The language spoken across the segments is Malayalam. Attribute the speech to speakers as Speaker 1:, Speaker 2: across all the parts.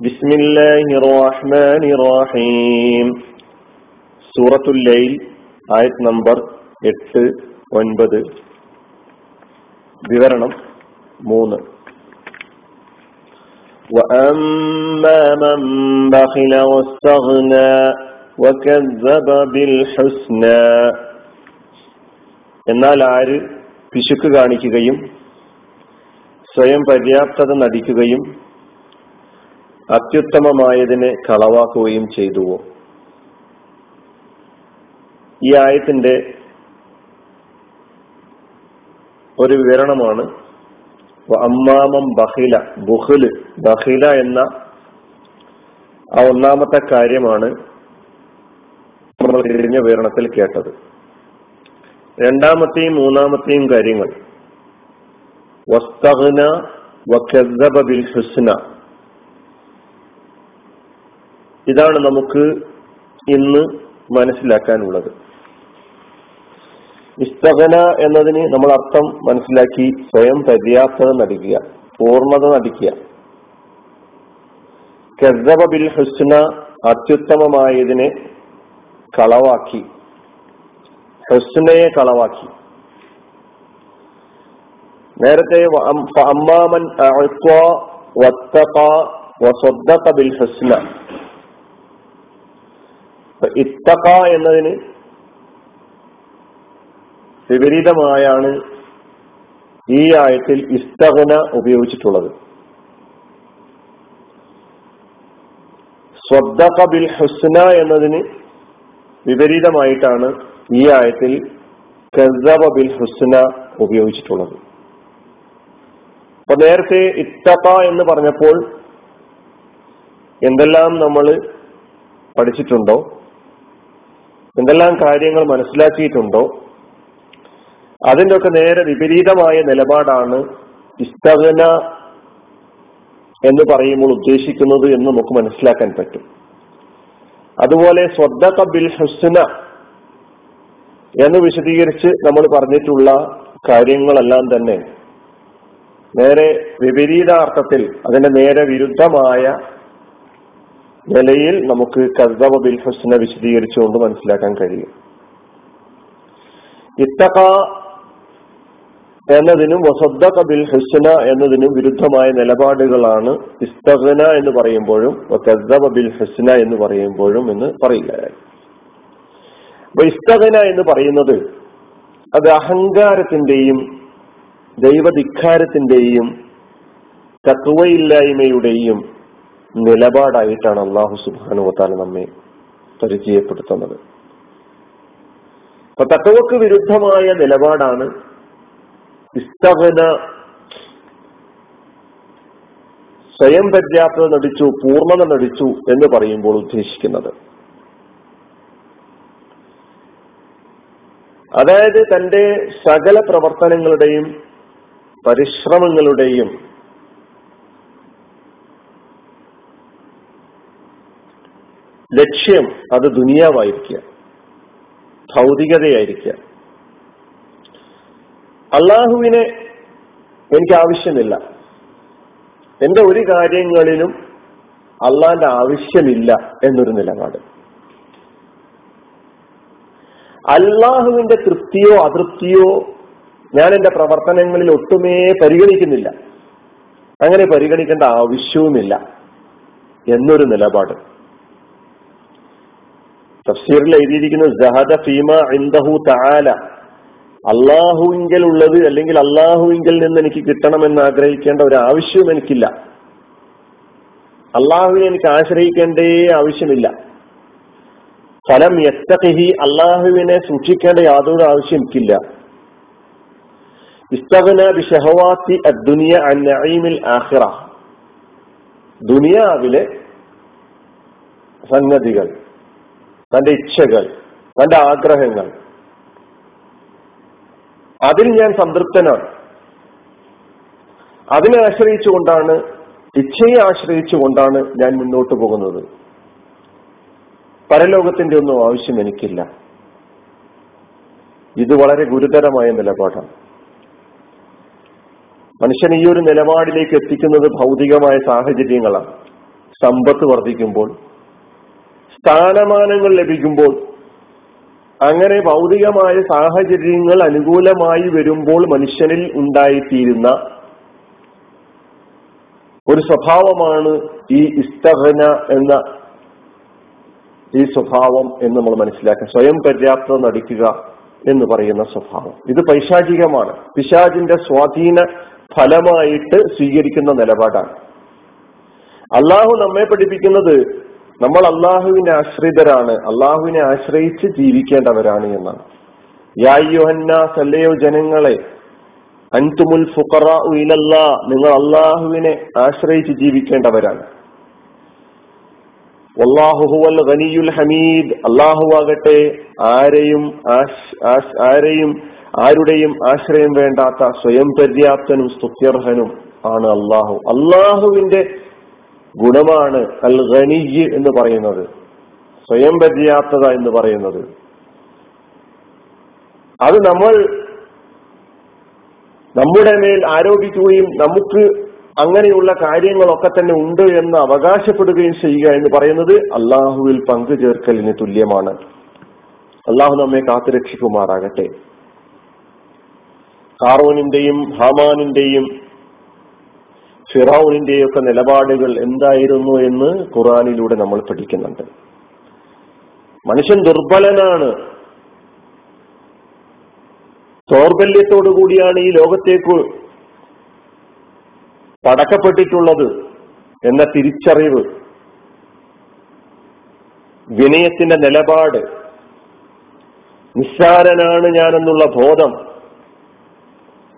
Speaker 1: بسم الله الرحمن الرحيم سورة الليل ആയത് നമ്പർ എട്ട് ഒൻപത് വിവരണം മൂന്ന് وأما من بخل واستغنى وكذب بالحسنى എന്നാൽ ആര് പിശുക്ക് കാണിക്കുകയും സ്വയം പര്യാപ്തത നടിക്കുകയും അത്യുത്തമമായതിനെ കളവാക്കുകയും ചെയ്തുവോ? ഈ ആയത്തിന്റെ ഒരു വിവരണമാണ്. അമ്മാമം ബഹില ബുഹുൽ ബഹില എന്ന ആ ഒന്നാമത്തെ കാര്യമാണ് നമ്മൾ കഴിഞ്ഞ വിവരണത്തിൽ കേട്ടത്. രണ്ടാമത്തെയും മൂന്നാമത്തെയും കാര്യങ്ങൾ. വസ്തഹന വഖദ്ദബ ബിൽ ഹുസ്ന ഇതാണ് നമുക്ക് ഇന്ന് മനസ്സിലാക്കാനുള്ളത്. ഇസ്തകന എന്നതിന് നമ്മൾ അർത്ഥം മനസ്സിലാക്കി സ്വയം പര്യാപ്തത നടിക്കുക പൂർണത നടിക്കുക. കെസബ ബിൽ ഹുസ്ന അത്യുത്തമമായതിനെ കളവാക്കി. ഹുസ്നയെ കളവാക്കി. നേരത്തെ അമ്മാമൻ ബിൽ ഹുസ്ന. ഇത്തക എന്നതിന് വിപരീതമായാണ് ഈ ആയത്തിൽ ഇസ്തകന ഉപയോഗിച്ചിട്ടുള്ളത്. സ്വദ്ദഖ ബിൽ ഹുസ്ന എന്നതിന് വിപരീതമായിട്ടാണ് ഈ ആയത്തിൽ കസബ ബിൽ ഹുസ്ന ഉപയോഗിച്ചിട്ടുള്ളത്. അപ്പൊ നേരത്തെ ഇത്തക എന്ന് പറഞ്ഞപ്പോൾ എന്തെല്ലാം നമ്മൾ പഠിച്ചിട്ടുണ്ടോ? എന്തെല്ലാം കാര്യങ്ങൾ മനസ്സിലാക്കിയിട്ടുണ്ടോ? അതിന്റെ ഒക്കെ നേരെ വിപരീതമായ നിലപാടാണ് ഇസ്തവന എന്ന് പറയുമ്പോൾ ഉദ്ദേശിക്കുന്നത് എന്ന് നമുക്ക് മനസ്സിലാക്കാൻ പറ്റും. അതുപോലെ സ്വദ്ദഖ ബിൽ ഹുസ്ന എന്ന് വിശദീകരിച്ച് നമ്മൾ പറഞ്ഞിട്ടുള്ള കാര്യങ്ങളെല്ലാം തന്നെ നേരെ വിപരീതാർത്ഥത്തിൽ അതിന്റെ നേരെ വിരുദ്ധമായ നിലയിൽ നമുക്ക് കസബ ബിൽ ഹുസ്ന വിശദീകരിച്ചുകൊണ്ട് മനസ്സിലാക്കാൻ കഴിയും. ഇത്തക എന്നതിനും വസദ്ദഖ ബിൽ ഹുസ്ന എന്നതിനും വിരുദ്ധമായ നിലപാടുകളാണ് ഇസ്തഖന എന്ന് പറയുമ്പോഴും കസബ ബിൽ ഹുസ്ന എന്ന് പറയുമ്പോഴും എന്ന് പറയില്ല. അപ്പൊ ഇസ്തഖന എന്ന് പറയുന്നത് അത് അഹങ്കാരത്തിന്റെയും ദൈവധിക്കാരത്തിന്റെയും തത്വയില്ലായ്മയുടെയും നിലപാടായിട്ടാണ് അള്ളാഹു സുബാനുവത്താല നമ്മെ പരിചയപ്പെടുത്തുന്നത്. അപ്പൊ തക്കവക്ക് വിരുദ്ധമായ നിലപാടാണ് ഇസ്തവന സ്വയം പര്യാപ്തത നടിച്ചു പൂർണത നടിച്ചു എന്ന് പറയുമ്പോൾ ഉദ്ദേശിക്കുന്നത്. അതായത് തന്റെ സകല പ്രവർത്തനങ്ങളുടെയും പരിശ്രമങ്ങളുടെയും ലക്ഷ്യം അത് ദുനിയാവായിരിക്കുക. ഭൗതികതയായിരിക്കുക. അള്ളാഹുവിനെ എനിക്ക് ആവശ്യമില്ല. എന്റെ ഒരു കാര്യങ്ങളിലും അള്ളാന്റെ ആവശ്യമില്ല എന്നൊരു നിലപാട്. അള്ളാഹുവിന്റെ തൃപ്തിയോ അതൃപ്തിയോ ഞാൻ എന്റെ പ്രവർത്തനങ്ങളിൽ ഒട്ടുമേ പരിഗണിക്കുന്നില്ല. അങ്ങനെ പരിഗണിക്കേണ്ട ആവശ്യവുമില്ല എന്നൊരു നിലപാട്. തഫ്സീറിൽ എഴുതിയിരിക്കുന്ന ജഹദ ഫീമ ഇന്ദഹു തആല അള്ളാഹുവിങ്കൽ ഉള്ളത് അല്ലെങ്കിൽ അള്ളാഹുവിങ്കൽ നിന്ന് എനിക്ക് കിട്ടണമെന്ന് ആഗ്രഹിക്കേണ്ട ഒരു ആവശ്യവും എനിക്കില്ല. അള്ളാഹുവിനെ എനിക്ക് ആശ്രയിക്കേണ്ടേ ആവശ്യമില്ല. ഫലം എത്തഹി അള്ളാഹുവിനെ സൂക്ഷിക്കേണ്ട യാതൊരു ആവശ്യം എനിക്കില്ല. ഇസ്തവന ബിഷഹവാത്തി അദ്ദുനിയ അന്നഈമിൽ ആഖിറ. ദുനിയാവിലെ സംഗതികൾ. തന്റെ ഇച്ഛകൾ തന്റെ ആഗ്രഹങ്ങൾ. അതിൽ ഞാൻ സംതൃപ്തനാണ്. അതിനെ ആശ്രയിച്ചുകൊണ്ടാണ് ഇച്ഛയെ ആശ്രയിച്ചുകൊണ്ടാണ് ഞാൻ മുന്നോട്ട് പോകുന്നത്. പരലോകത്തിന്റെ ഒന്നും ആവശ്യം എനിക്കില്ല. ഇത് വളരെ ഗുരുതരമായ നിലപാടാണ്. മനുഷ്യൻ ഈ ഒരു നിലപാടിലേക്ക് എത്തിക്കുന്നത് ഭൗതികമായ സാഹചര്യങ്ങളാണ്. സമ്പത്ത് വർദ്ധിക്കുമ്പോൾ സ്ഥാനമാനങ്ങൾ ലഭിക്കുമ്പോൾ അങ്ങനെ ഭൗതികമായ സാഹചര്യങ്ങൾ അനുകൂലമായി വരുമ്പോൾ മനുഷ്യനിൽ ഉണ്ടായിത്തീരുന്ന ഒരു സ്വഭാവമാണ് ഈ ഇസ്തഹന എന്ന ഈ സ്വഭാവം എന്ന് നമ്മൾ മനസ്സിലാക്കുക. സ്വയം പര്യാപ്തത നടിക്കുക എന്ന് പറയുന്ന സ്വഭാവം. ഇത് പൈശാചികമാണ്. പിശാചിന്റെ സ്വാധീന ഫലമായിട്ട് സ്വീകരിക്കുന്ന നിലപാടാണ്. അള്ളാഹു നമ്മെ പഠിപ്പിക്കുന്നത് നമ്മൾ അള്ളാഹുവിനെ ആശ്രിതരാണ്. അള്ളാഹുവിനെ ആശ്രയിച്ച് ജീവിക്കേണ്ടവരാണ് എന്നാണ്. യായ്യോഹന്നാസ് അല്ലയോ ജനങ്ങളെ അൻതുമുൽ ഫുഖറ നിങ്ങൾ അള്ളാഹുവിനെ ആശ്രയിച്ച് ജീവിക്കേണ്ടവരാണ്. വല്ലാഹുഹുവൽ ഗനിയുൽ ഹമീദ് ആരെയും ആരെയും ആരുടെയും ആശ്രയം വേണ്ടാത്ത സ്വയം പര്യാപ്തനും സ്തുത്യർഹനും ആണ് അള്ളാഹു അള്ളാഹുവിന്റെ ഗുണമാണ് അൽ ഖനിയ് എന്ന് പറയുന്നത്. സ്വയം പര്യാപ്തത എന്ന് പറയുന്നത്. അത് നമ്മൾ നമ്മുടെ മേൽ ആരോപിക്കുകയും നമുക്ക് അങ്ങനെയുള്ള കാര്യങ്ങളൊക്കെ തന്നെ ഉണ്ട് എന്ന് അവകാശപ്പെടുകയും ചെയ്യുക എന്ന് പറയുന്നത് അള്ളാഹുവിൽ പങ്കു ചേർക്കലിന് തുല്യമാണ്. അള്ളാഹു നമ്മെ കാത്തുരക്ഷിക്കുമാറാകട്ടെ കാറോനിന്റെയും ഹാമാനിന്റെയും ഫിറൌനിന്റെയും ഒക്കെ നിലപാടുകൾ എന്തായിരുന്നു എന്ന് ഖുറാനിലൂടെ നമ്മൾ പഠിക്കുന്നുണ്ട്. മനുഷ്യൻ ദുർബലനാണ്. ദൗർബല്യത്തോടു കൂടിയാണ് ഈ ലോകത്തേക്ക് പടക്കപ്പെട്ടിട്ടുള്ളത് എന്ന തിരിച്ചറിവ് വിനയത്തിന്റെ നിലപാട് നിസ്സാരനാണ് ഞാനെന്നുള്ള ബോധം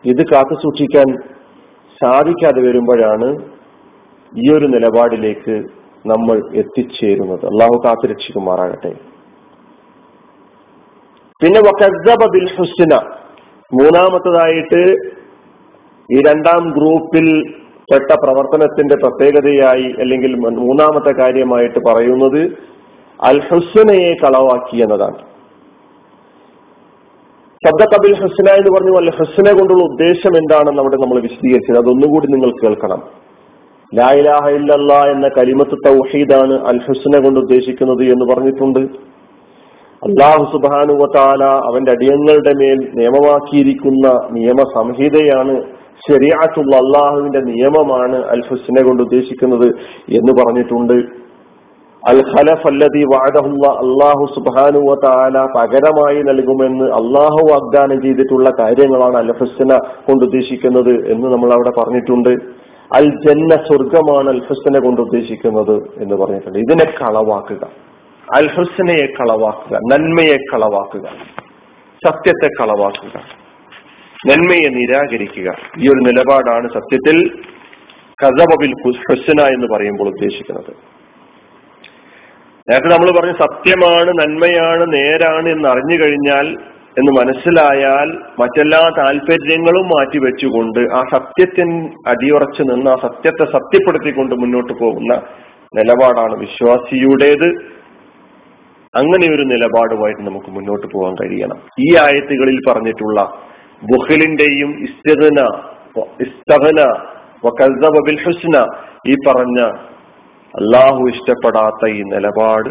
Speaker 1: ഇത് കാത്തു സൂക്ഷിക്കാൻ സാധിക്കാതെ വരുമ്പോഴാണ് ഈ ഒരു നിലപാടിലേക്ക് നമ്മൾ എത്തിച്ചേരുന്നത്. അള്ളാഹു കാത്തുരക്ഷിക്കുമാറാകട്ടെ പിന്നെ ബിൽ ഹുസ്ന. മൂന്നാമത്തതായിട്ട് ഈ രണ്ടാം ഗ്രൂപ്പിൽ പെട്ട പ്രവർത്തനത്തിന്റെ പ്രത്യേകതയായി അല്ലെങ്കിൽ മൂന്നാമത്തെ കാര്യമായിട്ട് പറയുന്നത് അൽ ഹുസ്നയെ കളവാക്കി എന്നതാണ്. കബിൽ ഹസ്ന എന്ന് പറഞ്ഞു അല്ല ഹസ്നെ കൊണ്ടുള്ള ഉദ്ദേശം എന്താണെന്ന് അവിടെ നമ്മൾ വിശദീകരിച്ചത്. അതൊന്നുകൂടി നിങ്ങൾ കേൾക്കണം. ലായിലാഹ ഇല്ലല്ല എന്ന കലിമത്ത് തൗഹീദാണ് അൽ ഹസ്നെ കൊണ്ട് ഉദ്ദേശിക്കുന്നത് എന്ന് പറഞ്ഞിട്ടുണ്ട്. അള്ളാഹു സുബാനുവത്താല അവന്റെ അടിയങ്ങളുടെ മേൽ നിയമമാക്കിയിരിക്കുന്ന നിയമ സംഹിതയാണ് ശരിയാത്തുള്ള അള്ളാഹുവിന്റെ നിയമമാണ് അൽ ഹുസ്നെ കൊണ്ട് ഉദ്ദേശിക്കുന്നത് എന്ന് പറഞ്ഞിട്ടുണ്ട്. അൽ ഖലഫ് അല്ലതി അള്ളാഹു സുബാനുവ താല പകരമായി നൽകുമെന്ന് അള്ളാഹു വാഗ്ദാനം ചെയ്തിട്ടുള്ള കാര്യങ്ങളാണ് അൽ ഹുസ്ന കൊണ്ട് ഉദ്ദേശിക്കുന്നത് എന്ന് നമ്മൾ അവിടെ പറഞ്ഞിട്ടുണ്ട്. അൽ ജന്ന സ്വർഗമാണ് അൽ കൊണ്ട് ഉദ്ദേശിക്കുന്നത് എന്ന് പറഞ്ഞിട്ടുണ്ട്. ഇതിനെ കളവാക്കുക. അൽ ഹുസ്നയെ കളവാക്കുക. നന്മയെ കളവാക്കുക. സത്യത്തെ കളവാക്കുക. നന്മയെ നിരാകരിക്കുക. ഈ ഒരു നിലപാടാണ് സത്യത്തിൽ കസബിൽ ഹുസ്ന എന്ന് പറയുമ്പോൾ ഉദ്ദേശിക്കുന്നത്. നേരത്തെ നമ്മൾ പറഞ്ഞു സത്യമാണ് നന്മയാണ് നേരാണ് എന്ന് അറിഞ്ഞു കഴിഞ്ഞാൽ എന്ന് മനസ്സിലായാൽ മറ്റെല്ലാ താല്പര്യങ്ങളും മാറ്റി വെച്ചുകൊണ്ട് ആ സത്യത്തിൻ അടിയുറച്ചു നിന്ന് ആ സത്യത്തെ സത്യപ്പെടുത്തിക്കൊണ്ട് മുന്നോട്ട് പോകുന്ന നിലപാടാണ് വിശ്വാസിയുടേത്. അങ്ങനെ ഒരു നിലപാടുമായിട്ട് നമുക്ക് മുന്നോട്ട് പോകാൻ കഴിയണം. ഈ ആയത്തുകളിൽ പറഞ്ഞിട്ടുള്ള ബുഹലിന്റെയും ഇസ്തന ഇസ്തഹന ബിൽ ഹുസ്ന ഈ പറഞ്ഞ അള്ളാഹു ഇഷ്ടപ്പെടാത്ത ഈ നിലപാട്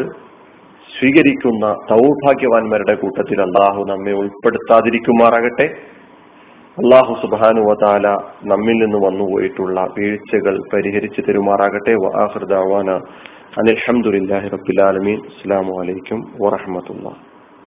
Speaker 1: സ്വീകരിക്കുന്ന സൗഭാഗ്യവാന്മാരുടെ കൂട്ടത്തിൽ അള്ളാഹു നമ്മെ ഉൾപ്പെടുത്താതിരിക്കുമാറാകട്ടെ. അള്ളാഹു സുബാനുവതാല നമ്മിൽ നിന്ന് വന്നുപോയിട്ടുള്ള വീഴ്ചകൾ പരിഹരിച്ചു തരുമാറാകട്ടെ. വാഹൃദാവാന അനിൽഹമുല്ലാഹി റബുലാലമീൻ അസ്സാം വലൈക്കും വറഹമത്തുള്ള